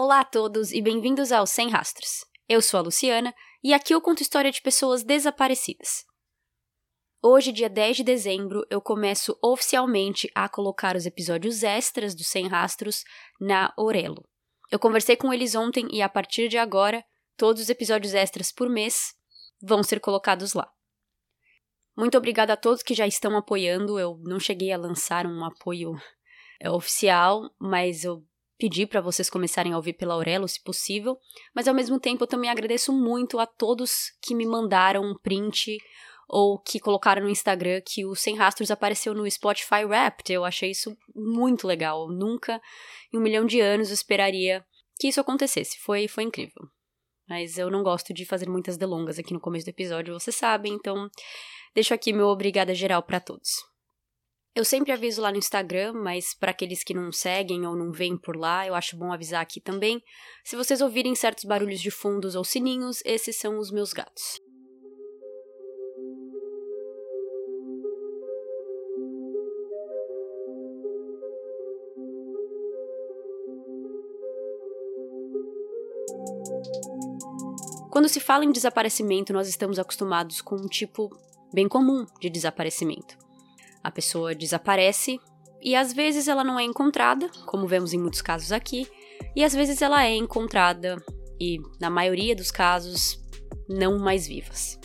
Olá a todos e bem-vindos ao Sem Rastros. Eu sou a Luciana e aqui eu conto história de pessoas desaparecidas. Hoje, dia 10 de dezembro, eu começo oficialmente a colocar os episódios extras do Sem Rastros na Orelo. Eu conversei com eles ontem e a partir de agora, todos os episódios extras por mês vão ser colocados lá. Muito obrigada a todos que já estão apoiando. Eu não cheguei a lançar um apoio é, oficial, mas eu pedi para vocês começarem a ouvir pela Aurelo, se possível, mas ao mesmo tempo eu também agradeço muito a todos que me mandaram um print ou que colocaram no Instagram que o Sem Rastros apareceu no Spotify Wrapped. Eu achei isso muito legal. Eu nunca, em um milhão de anos, esperaria que isso acontecesse. Foi, foi incrível. Mas eu não gosto de fazer muitas delongas aqui no começo do episódio, vocês sabem, então deixo aqui meu obrigada geral para todos. Eu sempre aviso lá no Instagram, mas para aqueles que não seguem ou não veem por lá, eu acho bom avisar aqui também. Se vocês ouvirem certos barulhos de fundos ou sininhos, esses são os meus gatos. Quando se fala em desaparecimento, nós estamos acostumados com um tipo bem comum de desaparecimento a pessoa desaparece e às vezes ela não é encontrada, como vemos em muitos casos aqui, e às vezes ela é encontrada e, na maioria dos casos, não mais vivas.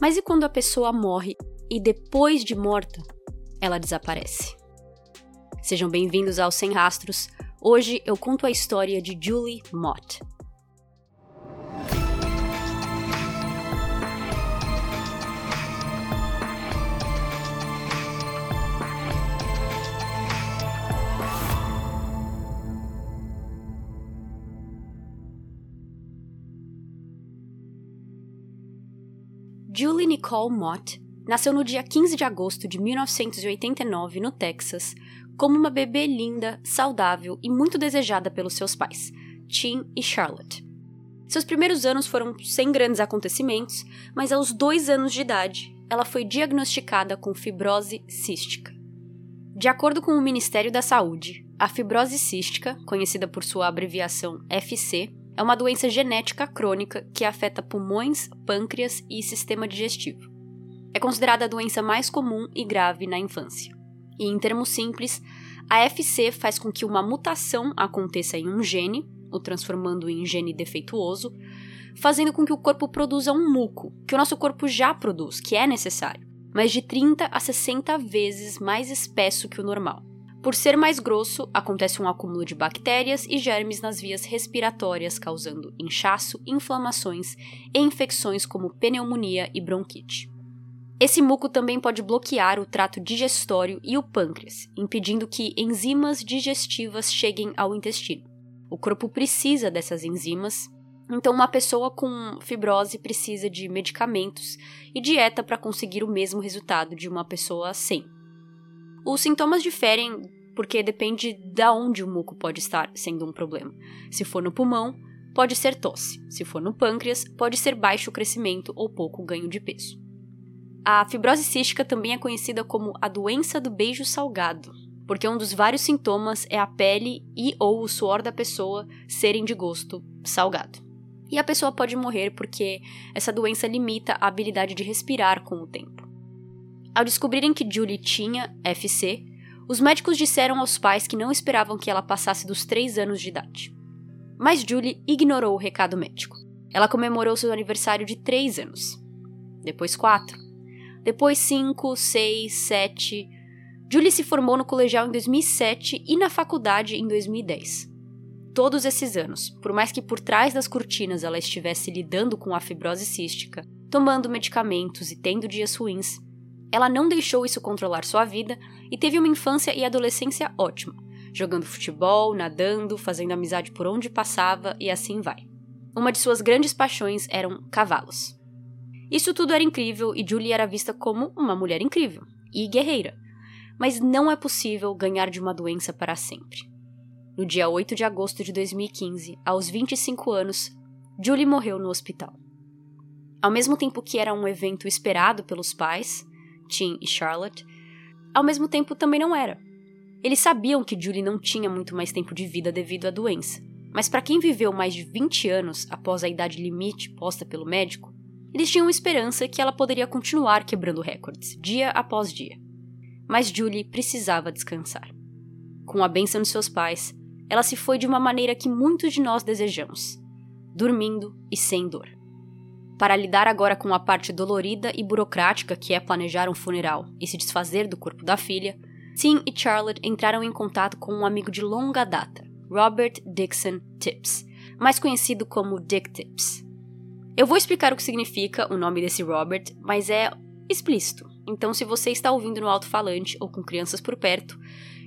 Mas e quando a pessoa morre e depois de morta, ela desaparece? Sejam bem-vindos ao Sem Rastros. Hoje eu conto a história de Julie Mott. Julie Nicole Mott nasceu no dia 15 de agosto de 1989 no Texas como uma bebê linda, saudável e muito desejada pelos seus pais, Tim e Charlotte. Seus primeiros anos foram sem grandes acontecimentos, mas aos dois anos de idade, ela foi diagnosticada com fibrose cística. De acordo com o Ministério da Saúde, a fibrose cística, conhecida por sua abreviação FC, é uma doença genética crônica que afeta pulmões, pâncreas e sistema digestivo. É considerada a doença mais comum e grave na infância. E, em termos simples, a FC faz com que uma mutação aconteça em um gene, o transformando em gene defeituoso, fazendo com que o corpo produza um muco, que o nosso corpo já produz, que é necessário, mas de 30 a 60 vezes mais espesso que o normal. Por ser mais grosso, acontece um acúmulo de bactérias e germes nas vias respiratórias, causando inchaço, inflamações e infecções como pneumonia e bronquite. Esse muco também pode bloquear o trato digestório e o pâncreas, impedindo que enzimas digestivas cheguem ao intestino. O corpo precisa dessas enzimas, então uma pessoa com fibrose precisa de medicamentos e dieta para conseguir o mesmo resultado de uma pessoa sem. Os sintomas diferem porque depende da onde o muco pode estar sendo um problema. Se for no pulmão, pode ser tosse. Se for no pâncreas, pode ser baixo crescimento ou pouco ganho de peso. A fibrose cística também é conhecida como a doença do beijo salgado, porque um dos vários sintomas é a pele e ou o suor da pessoa serem de gosto salgado. E a pessoa pode morrer porque essa doença limita a habilidade de respirar com o tempo. Ao descobrirem que Julie tinha FC, os médicos disseram aos pais que não esperavam que ela passasse dos 3 anos de idade. Mas Julie ignorou o recado médico. Ela comemorou seu aniversário de 3 anos. Depois 4. Depois 5, 6, 7. Julie se formou no colegial em 2007 e na faculdade em 2010. Todos esses anos, por mais que por trás das cortinas ela estivesse lidando com a fibrose cística, tomando medicamentos e tendo dias ruins, ela não deixou isso controlar sua vida e teve uma infância e adolescência ótima, jogando futebol, nadando, fazendo amizade por onde passava e assim vai. Uma de suas grandes paixões eram cavalos. Isso tudo era incrível e Julie era vista como uma mulher incrível e guerreira. Mas não é possível ganhar de uma doença para sempre. No dia 8 de agosto de 2015, aos 25 anos, Julie morreu no hospital. Ao mesmo tempo que era um evento esperado pelos pais, Tim e Charlotte, ao mesmo tempo também não era. Eles sabiam que Julie não tinha muito mais tempo de vida devido à doença, mas para quem viveu mais de 20 anos após a idade limite posta pelo médico, eles tinham esperança que ela poderia continuar quebrando recordes, dia após dia. Mas Julie precisava descansar. Com a bênção de seus pais, ela se foi de uma maneira que muitos de nós desejamos, dormindo e sem dor. Para lidar agora com a parte dolorida e burocrática que é planejar um funeral e se desfazer do corpo da filha, Tim e Charlotte entraram em contato com um amigo de longa data, Robert Dixon Tips, mais conhecido como Dick Tips. Eu vou explicar o que significa o nome desse Robert, mas é explícito, então se você está ouvindo no alto-falante ou com crianças por perto,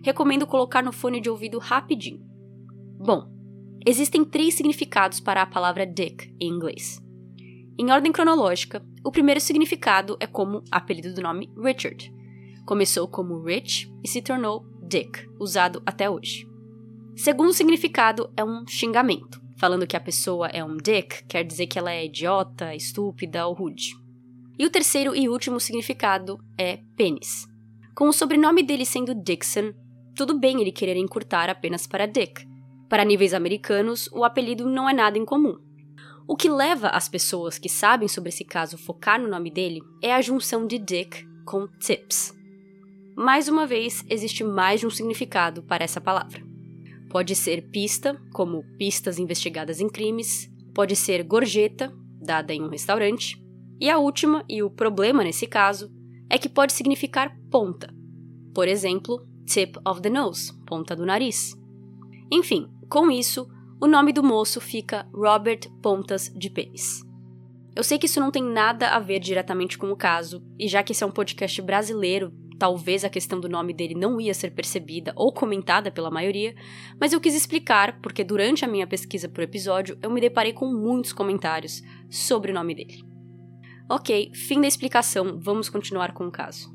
recomendo colocar no fone de ouvido rapidinho. Bom, existem três significados para a palavra Dick em inglês. Em ordem cronológica, o primeiro significado é como apelido do nome Richard. Começou como Rich e se tornou Dick, usado até hoje. Segundo significado é um xingamento. Falando que a pessoa é um dick, quer dizer que ela é idiota, estúpida ou rude. E o terceiro e último significado é pênis. Com o sobrenome dele sendo Dixon, tudo bem ele querer encurtar apenas para Dick. Para níveis americanos, o apelido não é nada incomum. O que leva as pessoas que sabem sobre esse caso focar no nome dele é a junção de Dick com Tips. Mais uma vez, existe mais de um significado para essa palavra. Pode ser pista, como pistas investigadas em crimes, pode ser gorjeta, dada em um restaurante, e a última, e o problema nesse caso, é que pode significar ponta. Por exemplo, tip of the nose, ponta do nariz. Enfim, com isso, o nome do moço fica Robert Pontas de Pênis. Eu sei que isso não tem nada a ver diretamente com o caso, e já que esse é um podcast brasileiro, talvez a questão do nome dele não ia ser percebida ou comentada pela maioria, mas eu quis explicar porque durante a minha pesquisa por episódio eu me deparei com muitos comentários sobre o nome dele. Ok, fim da explicação, vamos continuar com o caso.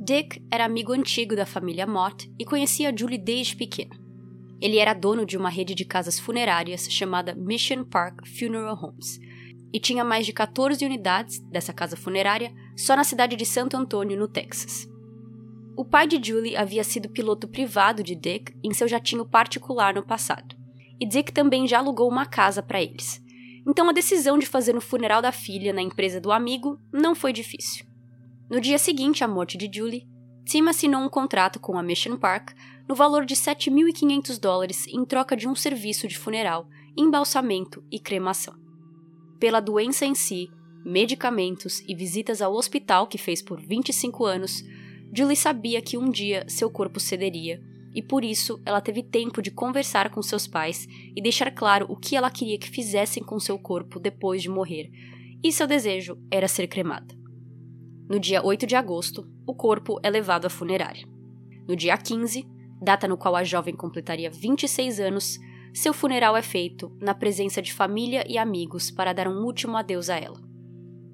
Dick era amigo antigo da família Mott e conhecia Julie desde pequena. Ele era dono de uma rede de casas funerárias chamada Mission Park Funeral Homes e tinha mais de 14 unidades dessa casa funerária só na cidade de Santo Antônio, no Texas. O pai de Julie havia sido piloto privado de Dick em seu jatinho particular no passado, e Dick também já alugou uma casa para eles. Então a decisão de fazer o funeral da filha na empresa do amigo não foi difícil. No dia seguinte à morte de Julie, Tim assinou um contrato com a Mission Park no valor de 7.500 dólares em troca de um serviço de funeral, embalsamento e cremação. Pela doença em si, medicamentos e visitas ao hospital que fez por 25 anos, Julie sabia que um dia seu corpo cederia e por isso ela teve tempo de conversar com seus pais e deixar claro o que ela queria que fizessem com seu corpo depois de morrer, e seu desejo era ser cremada. No dia 8 de agosto, o corpo é levado à funerária. No dia 15, data no qual a jovem completaria 26 anos, seu funeral é feito na presença de família e amigos para dar um último adeus a ela.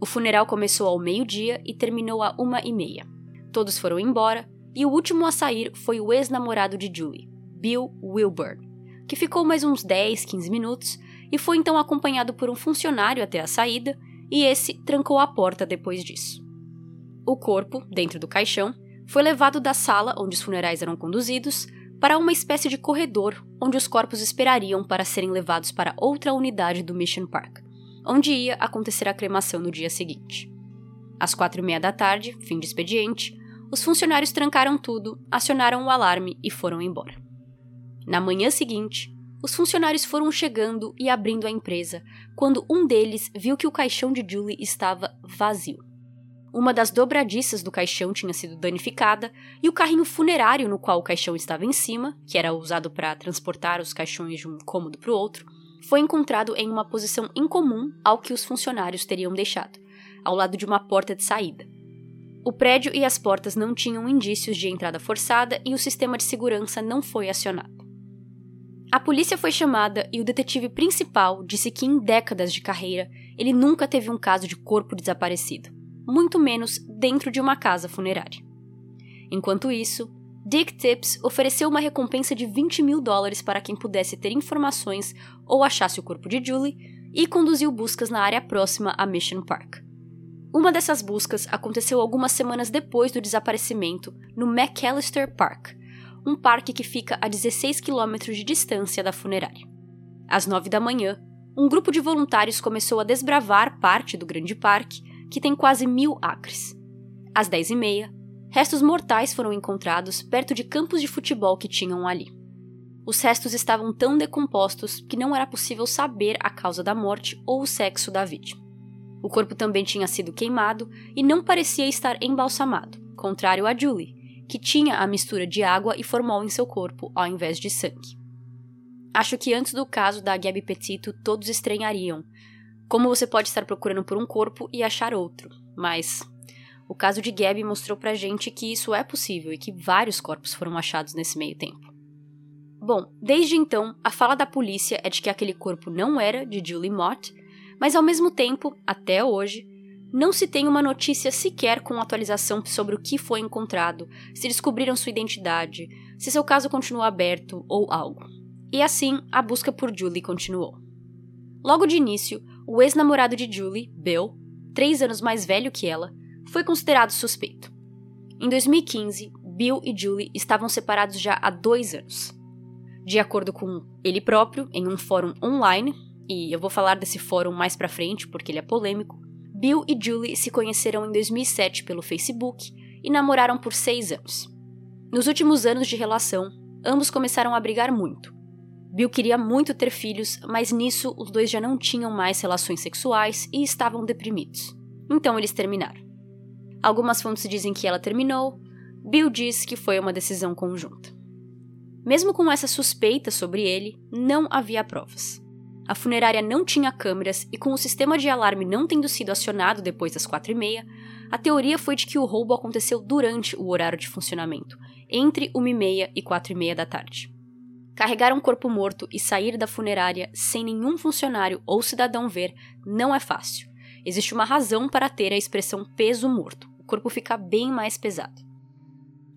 O funeral começou ao meio-dia e terminou a uma e meia. Todos foram embora e o último a sair foi o ex-namorado de Julie, Bill Wilburn, que ficou mais uns 10, 15 minutos e foi então acompanhado por um funcionário até a saída, e esse trancou a porta depois disso. O corpo, dentro do caixão, foi levado da sala onde os funerais eram conduzidos para uma espécie de corredor onde os corpos esperariam para serem levados para outra unidade do Mission Park, onde ia acontecer a cremação no dia seguinte. Às quatro e meia da tarde, fim de expediente, os funcionários trancaram tudo, acionaram o alarme e foram embora. Na manhã seguinte, os funcionários foram chegando e abrindo a empresa quando um deles viu que o caixão de Julie estava vazio. Uma das dobradiças do caixão tinha sido danificada e o carrinho funerário no qual o caixão estava em cima, que era usado para transportar os caixões de um cômodo para o outro, foi encontrado em uma posição incomum ao que os funcionários teriam deixado, ao lado de uma porta de saída. O prédio e as portas não tinham indícios de entrada forçada e o sistema de segurança não foi acionado. A polícia foi chamada e o detetive principal disse que em décadas de carreira ele nunca teve um caso de corpo desaparecido muito menos dentro de uma casa funerária. Enquanto isso, Dick Tips ofereceu uma recompensa de 20 mil dólares para quem pudesse ter informações ou achasse o corpo de Julie e conduziu buscas na área próxima a Mission Park. Uma dessas buscas aconteceu algumas semanas depois do desaparecimento no McAllister Park, um parque que fica a 16 quilômetros de distância da funerária. Às nove da manhã, um grupo de voluntários começou a desbravar parte do grande parque, que tem quase mil acres. Às dez e meia, restos mortais foram encontrados perto de campos de futebol que tinham ali. Os restos estavam tão decompostos que não era possível saber a causa da morte ou o sexo da vítima. O corpo também tinha sido queimado e não parecia estar embalsamado, contrário a Julie, que tinha a mistura de água e formol em seu corpo ao invés de sangue. Acho que antes do caso da Gabi Petito todos estranhariam. Como você pode estar procurando por um corpo e achar outro? Mas o caso de Gabi mostrou pra gente que isso é possível e que vários corpos foram achados nesse meio tempo. Bom, desde então, a fala da polícia é de que aquele corpo não era de Julie Mott, mas ao mesmo tempo, até hoje, não se tem uma notícia sequer com atualização sobre o que foi encontrado, se descobriram sua identidade, se seu caso continua aberto ou algo. E assim, a busca por Julie continuou. Logo de início, o ex-namorado de Julie, Bill, três anos mais velho que ela, foi considerado suspeito. Em 2015, Bill e Julie estavam separados já há dois anos. De acordo com ele próprio, em um fórum online, e eu vou falar desse fórum mais pra frente porque ele é polêmico, Bill e Julie se conheceram em 2007 pelo Facebook e namoraram por seis anos. Nos últimos anos de relação, ambos começaram a brigar muito. Bill queria muito ter filhos, mas nisso os dois já não tinham mais relações sexuais e estavam deprimidos. Então eles terminaram. Algumas fontes dizem que ela terminou, Bill diz que foi uma decisão conjunta. Mesmo com essa suspeita sobre ele, não havia provas. A funerária não tinha câmeras e, com o sistema de alarme não tendo sido acionado depois das quatro e meia, a teoria foi de que o roubo aconteceu durante o horário de funcionamento, entre uma e meia e quatro e meia da tarde. Carregar um corpo morto e sair da funerária sem nenhum funcionário ou cidadão ver não é fácil. Existe uma razão para ter a expressão peso morto. O corpo fica bem mais pesado.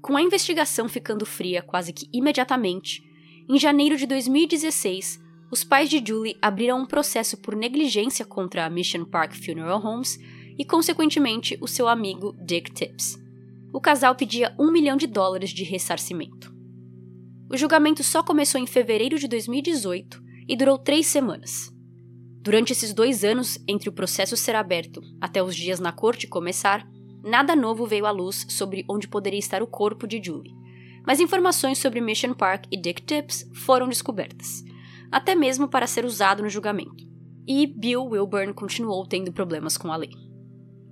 Com a investigação ficando fria quase que imediatamente, em janeiro de 2016, os pais de Julie abriram um processo por negligência contra a Mission Park Funeral Homes e, consequentemente, o seu amigo Dick Tips. O casal pedia um milhão de dólares de ressarcimento. O julgamento só começou em fevereiro de 2018 e durou três semanas. Durante esses dois anos, entre o processo ser aberto até os dias na corte começar, nada novo veio à luz sobre onde poderia estar o corpo de Julie, mas informações sobre Mission Park e Dick Tips foram descobertas, até mesmo para ser usado no julgamento. E Bill Wilburn continuou tendo problemas com a lei.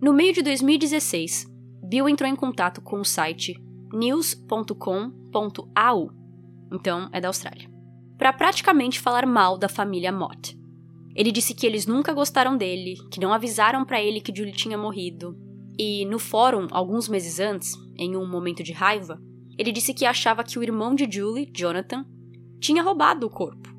No meio de 2016, Bill entrou em contato com o site news.com.au, então é da Austrália, para praticamente falar mal da família Mott. Ele disse que eles nunca gostaram dele, que não avisaram para ele que Julie tinha morrido, e no fórum, alguns meses antes, em um momento de raiva, ele disse que achava que o irmão de Julie, Jonathan, tinha roubado o corpo.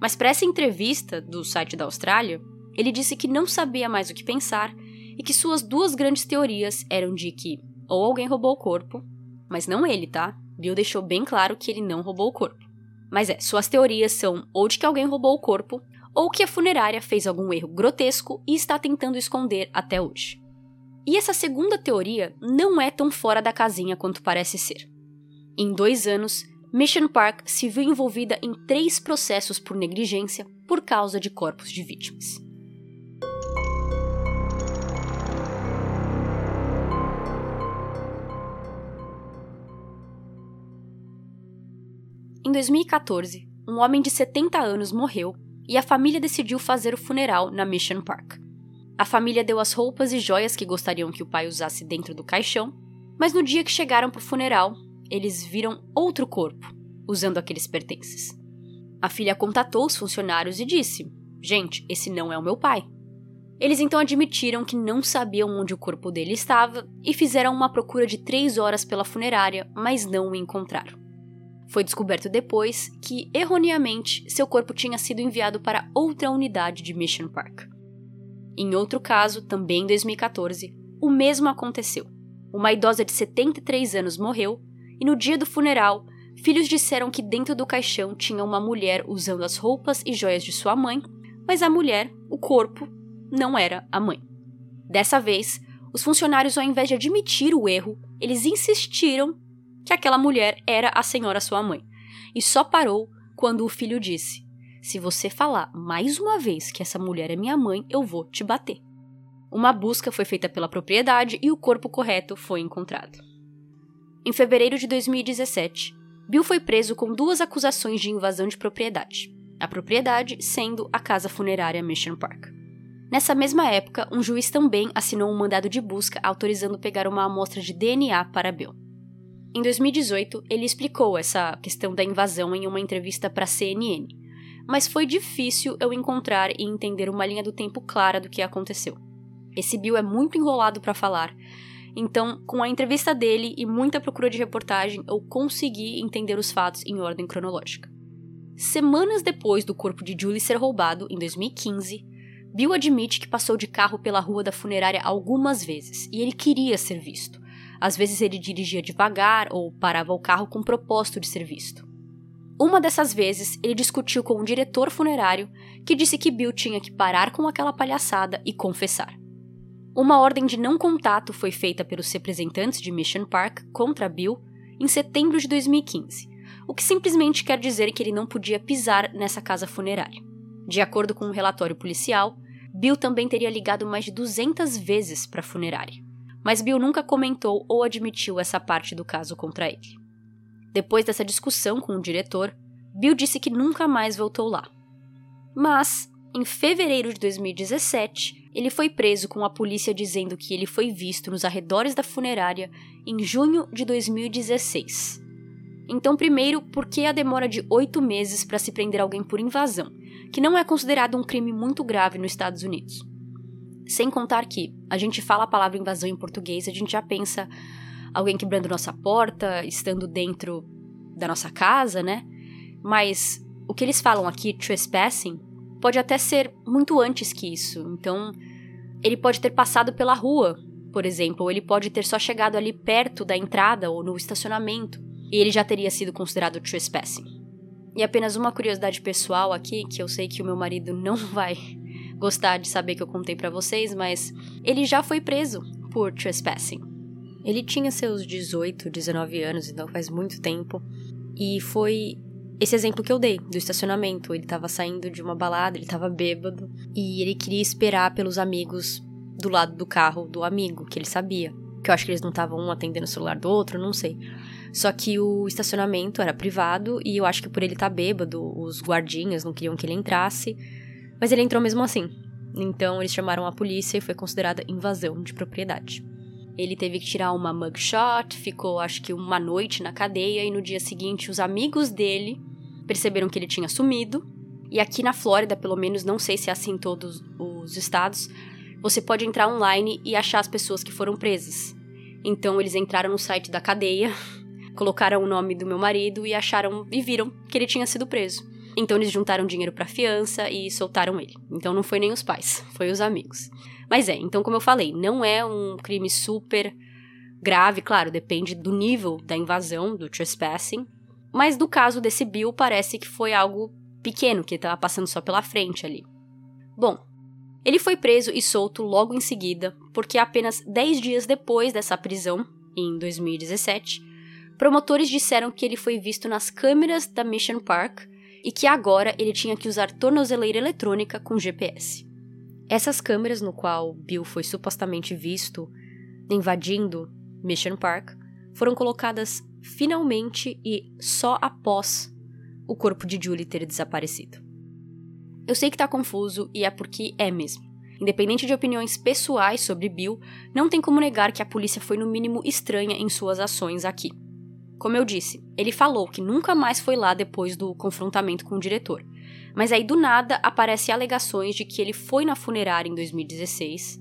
Mas para essa entrevista do site da Austrália, ele disse que não sabia mais o que pensar e que suas duas grandes teorias eram de que ou alguém roubou o corpo, mas não ele, tá? Bill deixou bem claro que ele não roubou o corpo. Mas é, suas teorias são ou de que alguém roubou o corpo, ou que a funerária fez algum erro grotesco e está tentando esconder até hoje. E essa segunda teoria não é tão fora da casinha quanto parece ser. Em dois anos, Mission Park se viu envolvida em três processos por negligência por causa de corpos de vítimas. Em 2014, um homem de 70 anos morreu e a família decidiu fazer o funeral na Mission Park. A família deu as roupas e joias que gostariam que o pai usasse dentro do caixão, mas no dia que chegaram para o funeral, eles viram outro corpo, usando aqueles pertences. A filha contatou os funcionários e disse: Gente, esse não é o meu pai. Eles então admitiram que não sabiam onde o corpo dele estava e fizeram uma procura de três horas pela funerária, mas não o encontraram. Foi descoberto depois que, erroneamente, seu corpo tinha sido enviado para outra unidade de Mission Park. Em outro caso, também em 2014, o mesmo aconteceu. Uma idosa de 73 anos morreu e no dia do funeral, filhos disseram que dentro do caixão tinha uma mulher usando as roupas e joias de sua mãe, mas a mulher, o corpo, não era a mãe. Dessa vez, os funcionários, ao invés de admitir o erro, eles insistiram que aquela mulher era a senhora sua mãe, e só parou quando o filho disse: Se você falar mais uma vez que essa mulher é minha mãe, eu vou te bater. Uma busca foi feita pela propriedade e o corpo correto foi encontrado. Em fevereiro de 2017, Bill foi preso com duas acusações de invasão de propriedade, a propriedade sendo a casa funerária Mission Park. Nessa mesma época, um juiz também assinou um mandado de busca autorizando pegar uma amostra de DNA para Bill. Em 2018, ele explicou essa questão da invasão em uma entrevista para a CNN, mas foi difícil eu encontrar e entender uma linha do tempo clara do que aconteceu. Esse Bill é muito enrolado para falar, então, com a entrevista dele e muita procura de reportagem, eu consegui entender os fatos em ordem cronológica. Semanas depois do corpo de Julie ser roubado, em 2015, Bill admite que passou de carro pela rua da funerária algumas vezes e ele queria ser visto. Às vezes ele dirigia devagar ou parava o carro com propósito de ser visto. Uma dessas vezes, ele discutiu com um diretor funerário que disse que Bill tinha que parar com aquela palhaçada e confessar. Uma ordem de não contato foi feita pelos representantes de Mission Park contra Bill em setembro de 2015, o que simplesmente quer dizer que ele não podia pisar nessa casa funerária. De acordo com um relatório policial, Bill também teria ligado mais de 200 vezes para a funerária, mas Bill nunca comentou ou admitiu essa parte do caso contra ele. Depois dessa discussão com o diretor, Bill disse que nunca mais voltou lá. Mas, em fevereiro de 2017, ele foi preso com a polícia dizendo que ele foi visto nos arredores da funerária em junho de 2016. Então, primeiro, por que a demora de oito meses para se prender alguém por invasão, que não é considerado um crime muito grave nos Estados Unidos? Sem contar que a gente fala a palavra invasão em português, a gente já pensa alguém quebrando nossa porta, estando dentro da nossa casa, né? Mas o que eles falam aqui, trespassing, pode até ser muito antes que isso. Então, ele pode ter passado pela rua, por exemplo, ou ele pode ter só chegado ali perto da entrada ou no estacionamento, e ele já teria sido considerado trespassing. E apenas uma curiosidade pessoal aqui, que eu sei que o meu marido não vai gostar de saber que eu contei para vocês, mas ele já foi preso por trespassing. Ele tinha seus 18, 19 anos, então faz muito tempo, e foi esse exemplo que eu dei do estacionamento. Ele estava saindo de uma balada, ele estava bêbado e ele queria esperar pelos amigos do lado do carro do amigo, que ele sabia. Que eu acho que eles não estavam um atendendo o celular do outro, não sei. Só que o estacionamento era privado e eu acho que por ele estar tá bêbado, os guardinhas não queriam que ele entrasse. Mas ele entrou mesmo assim. Então eles chamaram a polícia e foi considerada invasão de propriedade. Ele teve que tirar uma mugshot, ficou acho que uma noite na cadeia e no dia seguinte os amigos dele perceberam que ele tinha sumido. E aqui na Flórida, pelo menos, não sei se é assim em todos os estados, você pode entrar online e achar as pessoas que foram presas. Então eles entraram no site da cadeia, colocaram o nome do meu marido e acharam e viram que ele tinha sido preso. Então eles juntaram dinheiro para fiança e soltaram ele. Então não foi nem os pais, foi os amigos. Mas é, então como eu falei, não é um crime super grave, claro, depende do nível da invasão, do trespassing, mas no caso desse Bill, parece que foi algo pequeno, que estava passando só pela frente ali. Bom, ele foi preso e solto logo em seguida, porque apenas 10 dias depois dessa prisão, em 2017, promotores disseram que ele foi visto nas câmeras da Mission Park e que agora ele tinha que usar tornozeleira eletrônica com GPS. Essas câmeras no qual Bill foi supostamente visto invadindo Mission Park foram colocadas finalmente e só após o corpo de Julie ter desaparecido. Eu sei que tá confuso e é porque é mesmo. Independente de opiniões pessoais sobre Bill, não tem como negar que a polícia foi no mínimo estranha em suas ações aqui. Como eu disse, ele falou que nunca mais foi lá depois do confrontamento com o diretor. Mas aí do nada aparecem alegações de que ele foi na funerária em 2016.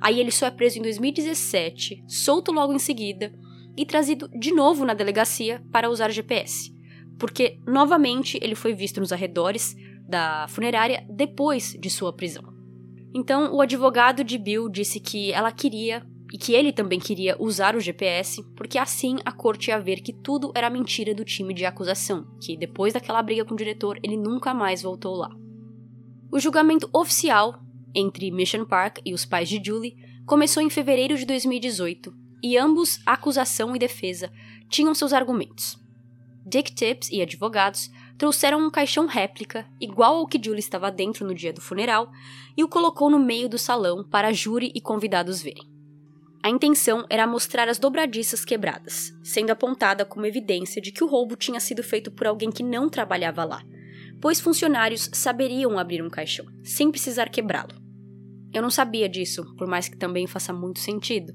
Aí ele só é preso em 2017, solto logo em seguida e trazido de novo na delegacia para usar GPS, porque novamente ele foi visto nos arredores da funerária depois de sua prisão. Então, o advogado de Bill disse que ela queria e que ele também queria usar o GPS, porque assim a corte ia ver que tudo era mentira do time de acusação, que depois daquela briga com o diretor ele nunca mais voltou lá. O julgamento oficial entre Mission Park e os pais de Julie começou em fevereiro de 2018 e ambos, acusação e defesa, tinham seus argumentos. Dick Tips e advogados trouxeram um caixão réplica, igual ao que Julie estava dentro no dia do funeral, e o colocou no meio do salão para júri e convidados verem. A intenção era mostrar as dobradiças quebradas, sendo apontada como evidência de que o roubo tinha sido feito por alguém que não trabalhava lá, pois funcionários saberiam abrir um caixão, sem precisar quebrá-lo. Eu não sabia disso, por mais que também faça muito sentido,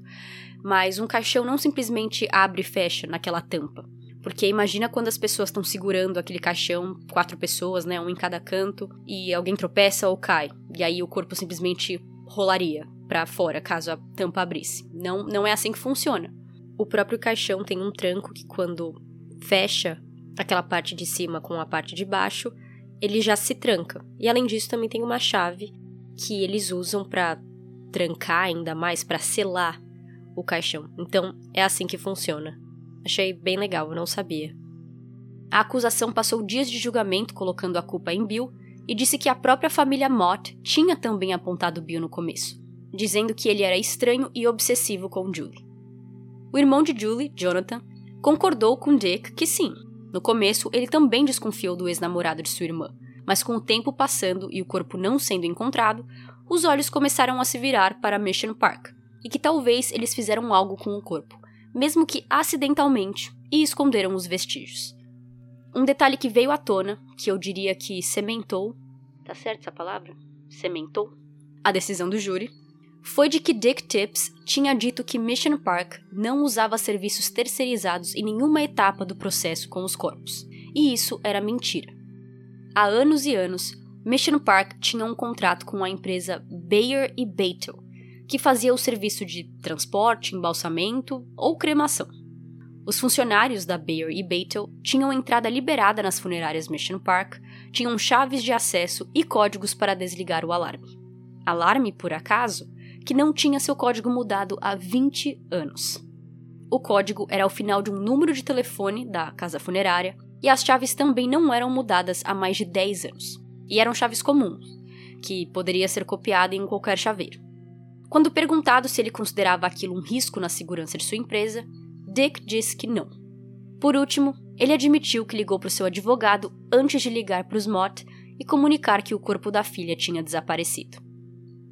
mas um caixão não simplesmente abre e fecha naquela tampa. Porque imagina quando as pessoas estão segurando aquele caixão, quatro pessoas, né, um em cada canto, e alguém tropeça ou cai, e aí o corpo simplesmente rolaria para fora caso a tampa abrisse. Não, não é assim que funciona. O próprio caixão tem um tranco que quando fecha aquela parte de cima com a parte de baixo, ele já se tranca. E além disso também tem uma chave que eles usam para trancar ainda mais, para selar o caixão. Então é assim que funciona. Achei bem legal, eu não sabia. A acusação passou dias de julgamento colocando a culpa em Bill e disse que a própria família Mott tinha também apontado Bill no começo, dizendo que ele era estranho e obsessivo com Julie. O irmão de Julie, Jonathan, concordou com Dick que sim, no começo ele também desconfiou do ex-namorado de sua irmã, mas com o tempo passando e o corpo não sendo encontrado, os olhos começaram a se virar para Mission Park, e que talvez eles fizeram algo com o corpo, mesmo que acidentalmente, e esconderam os vestígios. Um detalhe que veio à tona, que eu diria que cementou tá certo essa palavra? Cementou? A decisão do júri foi de que Dick Tips tinha dito que Mission Park não usava serviços terceirizados em nenhuma etapa do processo com os corpos, e isso era mentira. Há anos e anos, Mission Park tinha um contrato com a empresa Bayer e Beitel, que fazia o serviço de transporte, embalsamento ou cremação. Os funcionários da Bayer e Beitel tinham entrada liberada nas funerárias Mission Park, tinham chaves de acesso e códigos para desligar o alarme. Alarme, por acaso, que não tinha seu código mudado há 20 anos. O código era o final de um número de telefone da casa funerária e as chaves também não eram mudadas há mais de 10 anos. E eram chaves comuns, que poderia ser copiada em qualquer chaveiro. Quando perguntado se ele considerava aquilo um risco na segurança de sua empresa, Dick disse que não. Por último, ele admitiu que ligou para o seu advogado antes de ligar para os Mott e comunicar que o corpo da filha tinha desaparecido.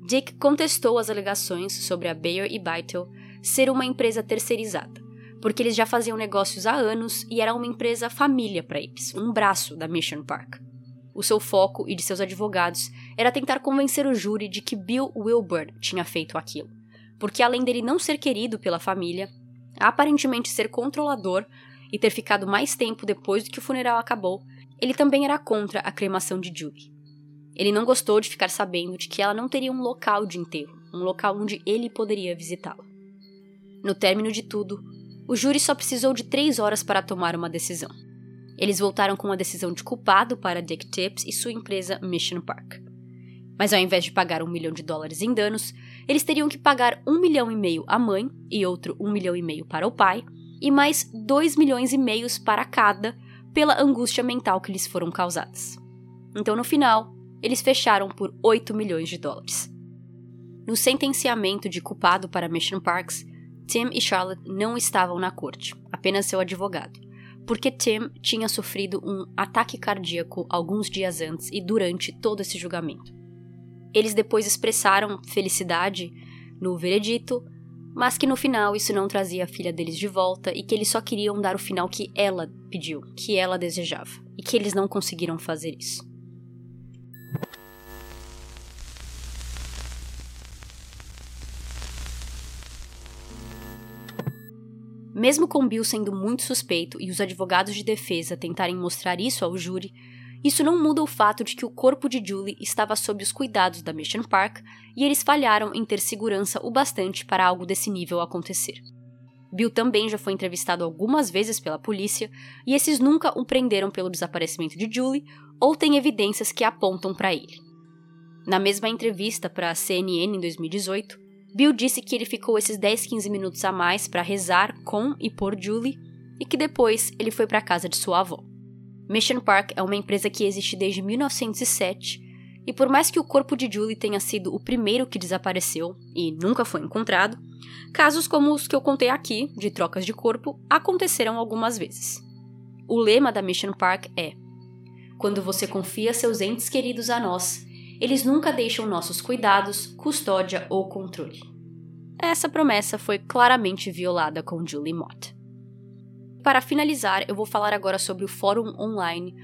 Dick contestou as alegações sobre a Bayer e Beitel ser uma empresa terceirizada, porque eles já faziam negócios há anos e era uma empresa família para eles, um braço da Mission Park. O seu foco e de seus advogados era tentar convencer o júri de que Bill Wilburn tinha feito aquilo, porque além dele não ser querido pela família, aparentemente ser controlador e ter ficado mais tempo depois do que o funeral acabou, ele também era contra a cremação de Julie. Ele não gostou de ficar sabendo de que ela não teria um local de enterro, um local onde ele poderia visitá-la. No término de tudo, o júri só precisou de três horas para tomar uma decisão. Eles voltaram com a decisão de culpado para Dick Tips e sua empresa Mission Park. Mas ao invés de pagar um milhão de dólares em danos, eles teriam que pagar um milhão e meio à mãe e outro um milhão e meio para o pai, e mais dois milhões e meios para cada pela angústia mental que lhes foram causadas. Então, no final, eles fecharam por 8 milhões de dólares. No sentenciamento de culpado para Mission Parks, Tim e Charlotte não estavam na corte, apenas seu advogado porque Tim tinha sofrido um ataque cardíaco alguns dias antes e durante todo esse julgamento. Eles depois expressaram felicidade no veredito, mas que no final isso não trazia a filha deles de volta e que eles só queriam dar o final que ela pediu, que ela desejava, e que eles não conseguiram fazer isso. Mesmo com Bill sendo muito suspeito e os advogados de defesa tentarem mostrar isso ao júri, isso não muda o fato de que o corpo de Julie estava sob os cuidados da Mission Park e eles falharam em ter segurança o bastante para algo desse nível acontecer. Bill também já foi entrevistado algumas vezes pela polícia e esses nunca o prenderam pelo desaparecimento de Julie ou têm evidências que apontam para ele. Na mesma entrevista para a CNN em 2018, Bill disse que ele ficou esses 10, 15 minutos a mais para rezar com e por Julie e que depois ele foi para a casa de sua avó. Mission Park é uma empresa que existe desde 1907 e por mais que o corpo de Julie tenha sido o primeiro que desapareceu e nunca foi encontrado, casos como os que eu contei aqui, de trocas de corpo, aconteceram algumas vezes. O lema da Mission Park é: Quando você confia seus entes queridos a nós, eles nunca deixam nossos cuidados, custódia ou controle. Essa promessa foi claramente violada com Julie Mott. Para finalizar, eu vou falar agora sobre o fórum online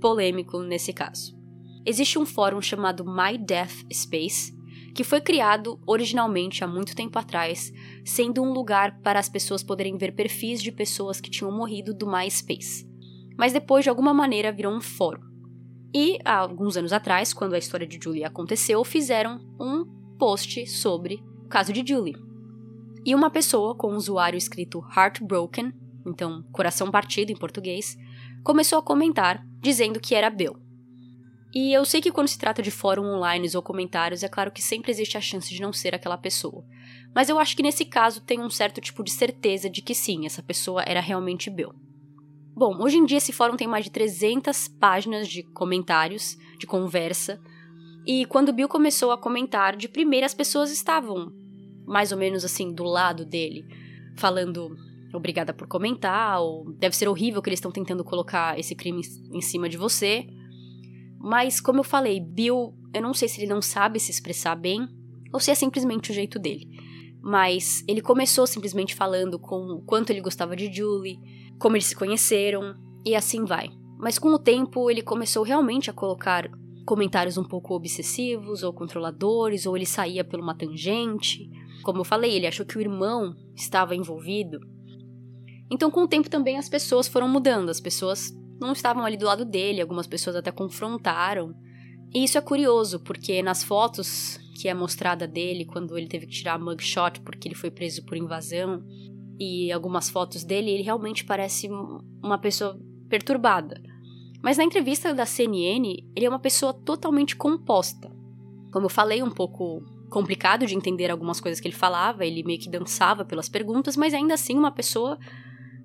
polêmico nesse caso. Existe um fórum chamado My Death Space, que foi criado originalmente há muito tempo atrás, sendo um lugar para as pessoas poderem ver perfis de pessoas que tinham morrido do MySpace. Mas depois, de alguma maneira, virou um fórum. E, há alguns anos atrás, quando a história de Julie aconteceu, fizeram um post sobre o caso de Julie. E uma pessoa com o usuário escrito Heartbroken, então coração partido em português, começou a comentar dizendo que era Bill. E eu sei que quando se trata de fórum online ou comentários, é claro que sempre existe a chance de não ser aquela pessoa. Mas eu acho que nesse caso tem um certo tipo de certeza de que sim, essa pessoa era realmente Bill. Bom, hoje em dia esse fórum tem mais de 300 páginas de comentários, de conversa, e quando Bill começou a comentar, de primeira as pessoas estavam mais ou menos assim do lado dele, falando obrigada por comentar, ou deve ser horrível que eles estão tentando colocar esse crime em cima de você. Mas, como eu falei, Bill, eu não sei se ele não sabe se expressar bem ou se é simplesmente o jeito dele. Mas ele começou simplesmente falando com o quanto ele gostava de Julie, como eles se conheceram, e assim vai. Mas com o tempo ele começou realmente a colocar comentários um pouco obsessivos ou controladores, ou ele saía por uma tangente. Como eu falei, ele achou que o irmão estava envolvido. Então, com o tempo também as pessoas foram mudando, as pessoas não estavam ali do lado dele, algumas pessoas até confrontaram. E isso é curioso, porque nas fotos que é mostrada dele quando ele teve que tirar a mugshot porque ele foi preso por invasão, e algumas fotos dele, ele realmente parece uma pessoa perturbada. Mas na entrevista da CNN, ele é uma pessoa totalmente composta. Como eu falei, um pouco complicado de entender algumas coisas que ele falava, ele meio que dançava pelas perguntas, mas ainda assim uma pessoa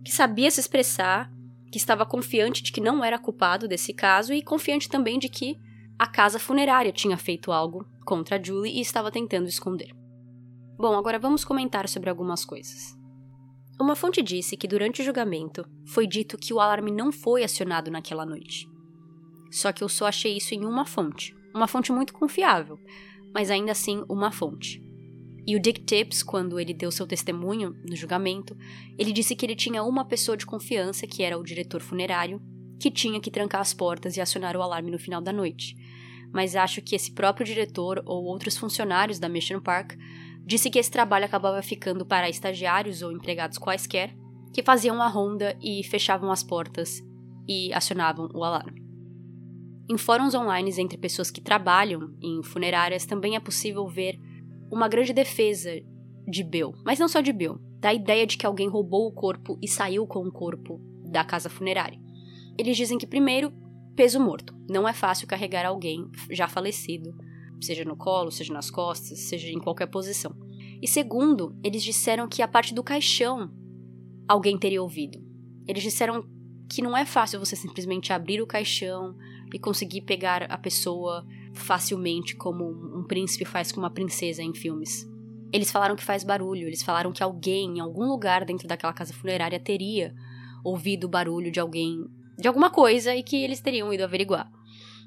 que sabia se expressar que estava confiante de que não era culpado desse caso e confiante também de que a casa funerária tinha feito algo contra a Julie e estava tentando esconder. Bom, agora vamos comentar sobre algumas coisas. Uma fonte disse que durante o julgamento foi dito que o alarme não foi acionado naquela noite. Só que eu só achei isso em uma fonte, uma fonte muito confiável, mas ainda assim uma fonte. E o Dick Tips, quando ele deu seu testemunho no julgamento, ele disse que ele tinha uma pessoa de confiança, que era o diretor funerário, que tinha que trancar as portas e acionar o alarme no final da noite. Mas acho que esse próprio diretor ou outros funcionários da Mission Park disse que esse trabalho acabava ficando para estagiários ou empregados quaisquer que faziam a ronda e fechavam as portas e acionavam o alarme. Em fóruns online entre pessoas que trabalham em funerárias também é possível ver uma grande defesa de Bill, mas não só de Bill, da ideia de que alguém roubou o corpo e saiu com o corpo da casa funerária. Eles dizem que, primeiro, peso morto. Não é fácil carregar alguém já falecido, seja no colo, seja nas costas, seja em qualquer posição. E segundo, eles disseram que a parte do caixão alguém teria ouvido. Eles disseram que não é fácil você simplesmente abrir o caixão e conseguir pegar a pessoa facilmente como um príncipe faz com uma princesa em filmes. Eles falaram que faz barulho, eles falaram que alguém em algum lugar dentro daquela casa funerária teria ouvido o barulho de alguém, de alguma coisa e que eles teriam ido averiguar.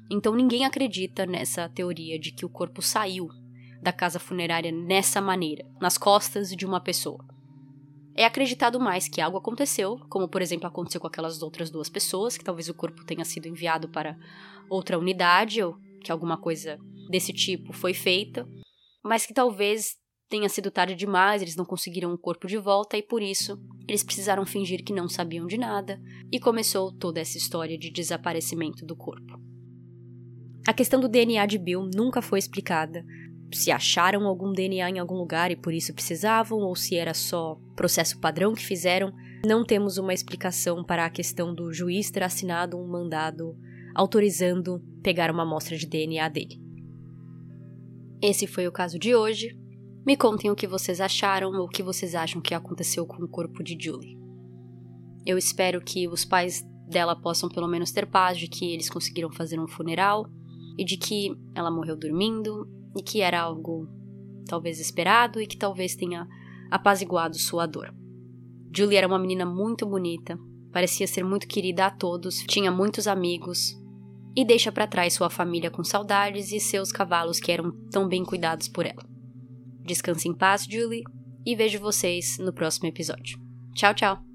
Então ninguém acredita nessa teoria de que o corpo saiu da casa funerária nessa maneira, nas costas de uma pessoa. É acreditado mais que algo aconteceu, como por exemplo aconteceu com aquelas outras duas pessoas, que talvez o corpo tenha sido enviado para outra unidade ou que alguma coisa desse tipo foi feita, mas que talvez tenha sido tarde demais, eles não conseguiram o corpo de volta e por isso eles precisaram fingir que não sabiam de nada e começou toda essa história de desaparecimento do corpo. A questão do DNA de Bill nunca foi explicada. Se acharam algum DNA em algum lugar e por isso precisavam, ou se era só processo padrão que fizeram, não temos uma explicação para a questão do juiz ter assinado um mandado autorizando pegar uma amostra de DNA dele. Esse foi o caso de hoje. Me contem o que vocês acharam ou o que vocês acham que aconteceu com o corpo de Julie. Eu espero que os pais dela possam pelo menos ter paz de que eles conseguiram fazer um funeral e de que ela morreu dormindo e que era algo talvez esperado e que talvez tenha apaziguado sua dor. Julie era uma menina muito bonita, parecia ser muito querida a todos, tinha muitos amigos, e deixa para trás sua família com saudades e seus cavalos que eram tão bem cuidados por ela. Descanse em paz, Julie, e vejo vocês no próximo episódio. Tchau, tchau!